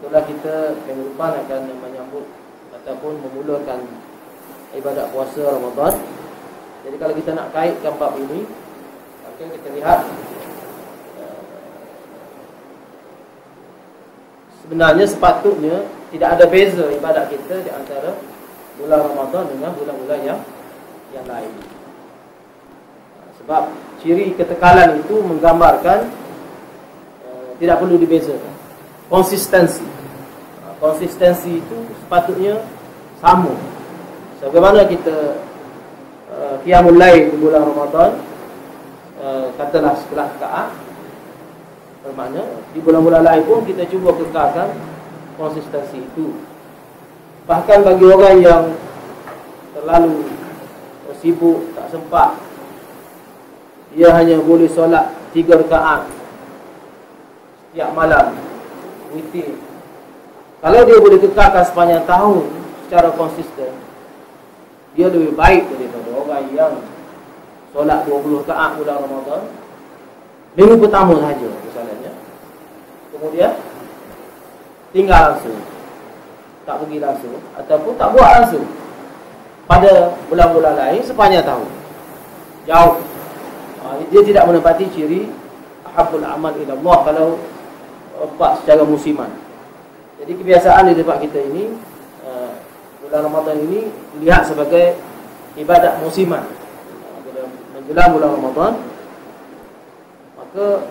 Itulah kita minggu depan akan menyambut ataupun memulakan ibadat puasa Ramadan. Jadi kalau kita nak kaitkan bab ini, maka kita lihat uh, sebenarnya sepatutnya tidak ada beza ibadat kita di antara bulan Ramadan dengan bulan-bulan yang yang lain. Sebab ciri ketekalan itu menggambarkan uh, tidak perlu dibezakan. Konsistensi. Uh, konsistensi itu sepatutnya sama. Sebagaimana kita uh, qiyamul lail di bulan Ramadan uh, katalah setelah rakaat bermakna di bulan-bulan lain pun kita cuba kekalkan konsistensi itu. Bahkan bagi orang yang terlalu sibuk, tak sempat dia hanya boleh solat tiga rakaat setiap malam witir kalau dia boleh kekalkan sepanjang tahun secara konsisten dia lebih baik daripada orang yang solat 20 rakaat bulan Ramadan. Minggu pertama saja misalnya. Kemudian tinggal langsung. Tak pergi langsung. Ataupun tak buat langsung. Pada bulan-bulan lain sepanjang tahun. Jauh. Ha, dia tidak menepati ciri ahabul amal ila Allah kalau empat secara musiman. Jadi kebiasaan di tempat kita ini uh, bulan Ramadan ini lihat sebagai ibadat musiman. Uh, menjelang bulan Ramadan maka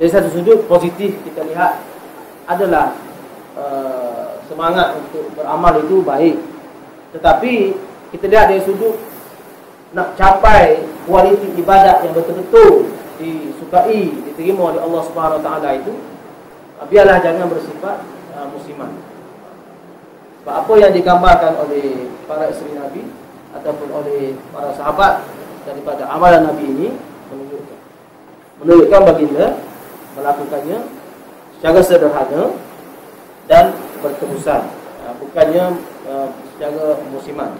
dari satu sudut positif kita lihat adalah uh, semangat untuk beramal itu baik. Tetapi kita lihat dari sudut nak capai kualiti ibadat yang betul-betul disukai, diterima oleh Allah Subhanahu Wa Taala itu, ah, biarlah jangan bersifat uh, musiman. Sebab apa yang digambarkan oleh para isteri Nabi ataupun oleh para sahabat daripada amalan Nabi ini menunjukkan menunjukkan baginda melakukannya secara sederhana dan berterusan, uh, bukannya uh, secara musiman.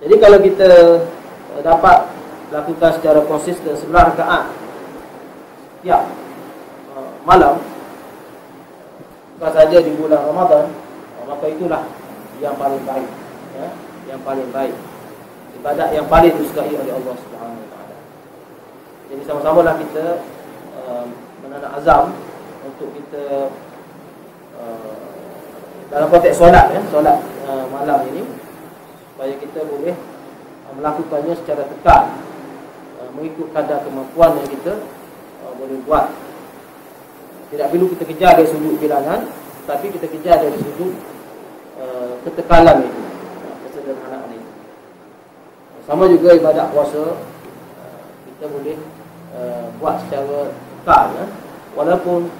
Jadi kalau kita eh, dapat lakukan secara konsisten sebelah rakaat ya. Malam bukan saja di bulan Ramadan eh, maka itulah yang paling baik ya. Yang paling baik. Ibadat yang paling disukai oleh Allah Subhanahu wa taala. Jadi sama-samalah kita uh, menanam azam untuk kita uh, dalam konteks solat ya solat uh, malam ini supaya kita boleh uh, melakukannya secara tekan uh, mengikut kadar kemampuan yang kita uh, boleh buat. Tidak perlu kita kejar dari sudut bilangan tapi kita kejar dari sudut ketekalan itu kesederhanaan itu. Sama juga ibadat puasa kita boleh buat secara tekan ya. walaupun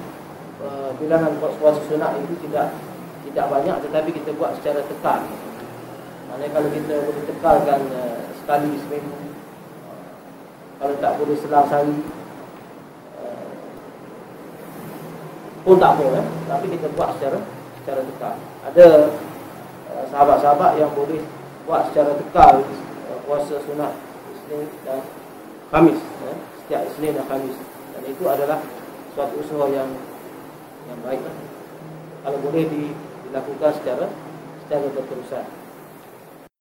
bilangan puasa sunat itu tidak tidak banyak tetapi kita buat secara tekan Maksudnya kalau kita boleh tekalkan uh, sekali seminggu uh, Kalau tak boleh selang sehari uh, Pun tak apa eh? Tapi kita buat secara secara tekal Ada uh, sahabat-sahabat yang boleh buat secara tekal Puasa sunat Isnin dan Khamis eh? Setiap Isnin dan Khamis Dan itu adalah suatu usaha yang yang baik lah. Kalau boleh dilakukan secara secara berterusan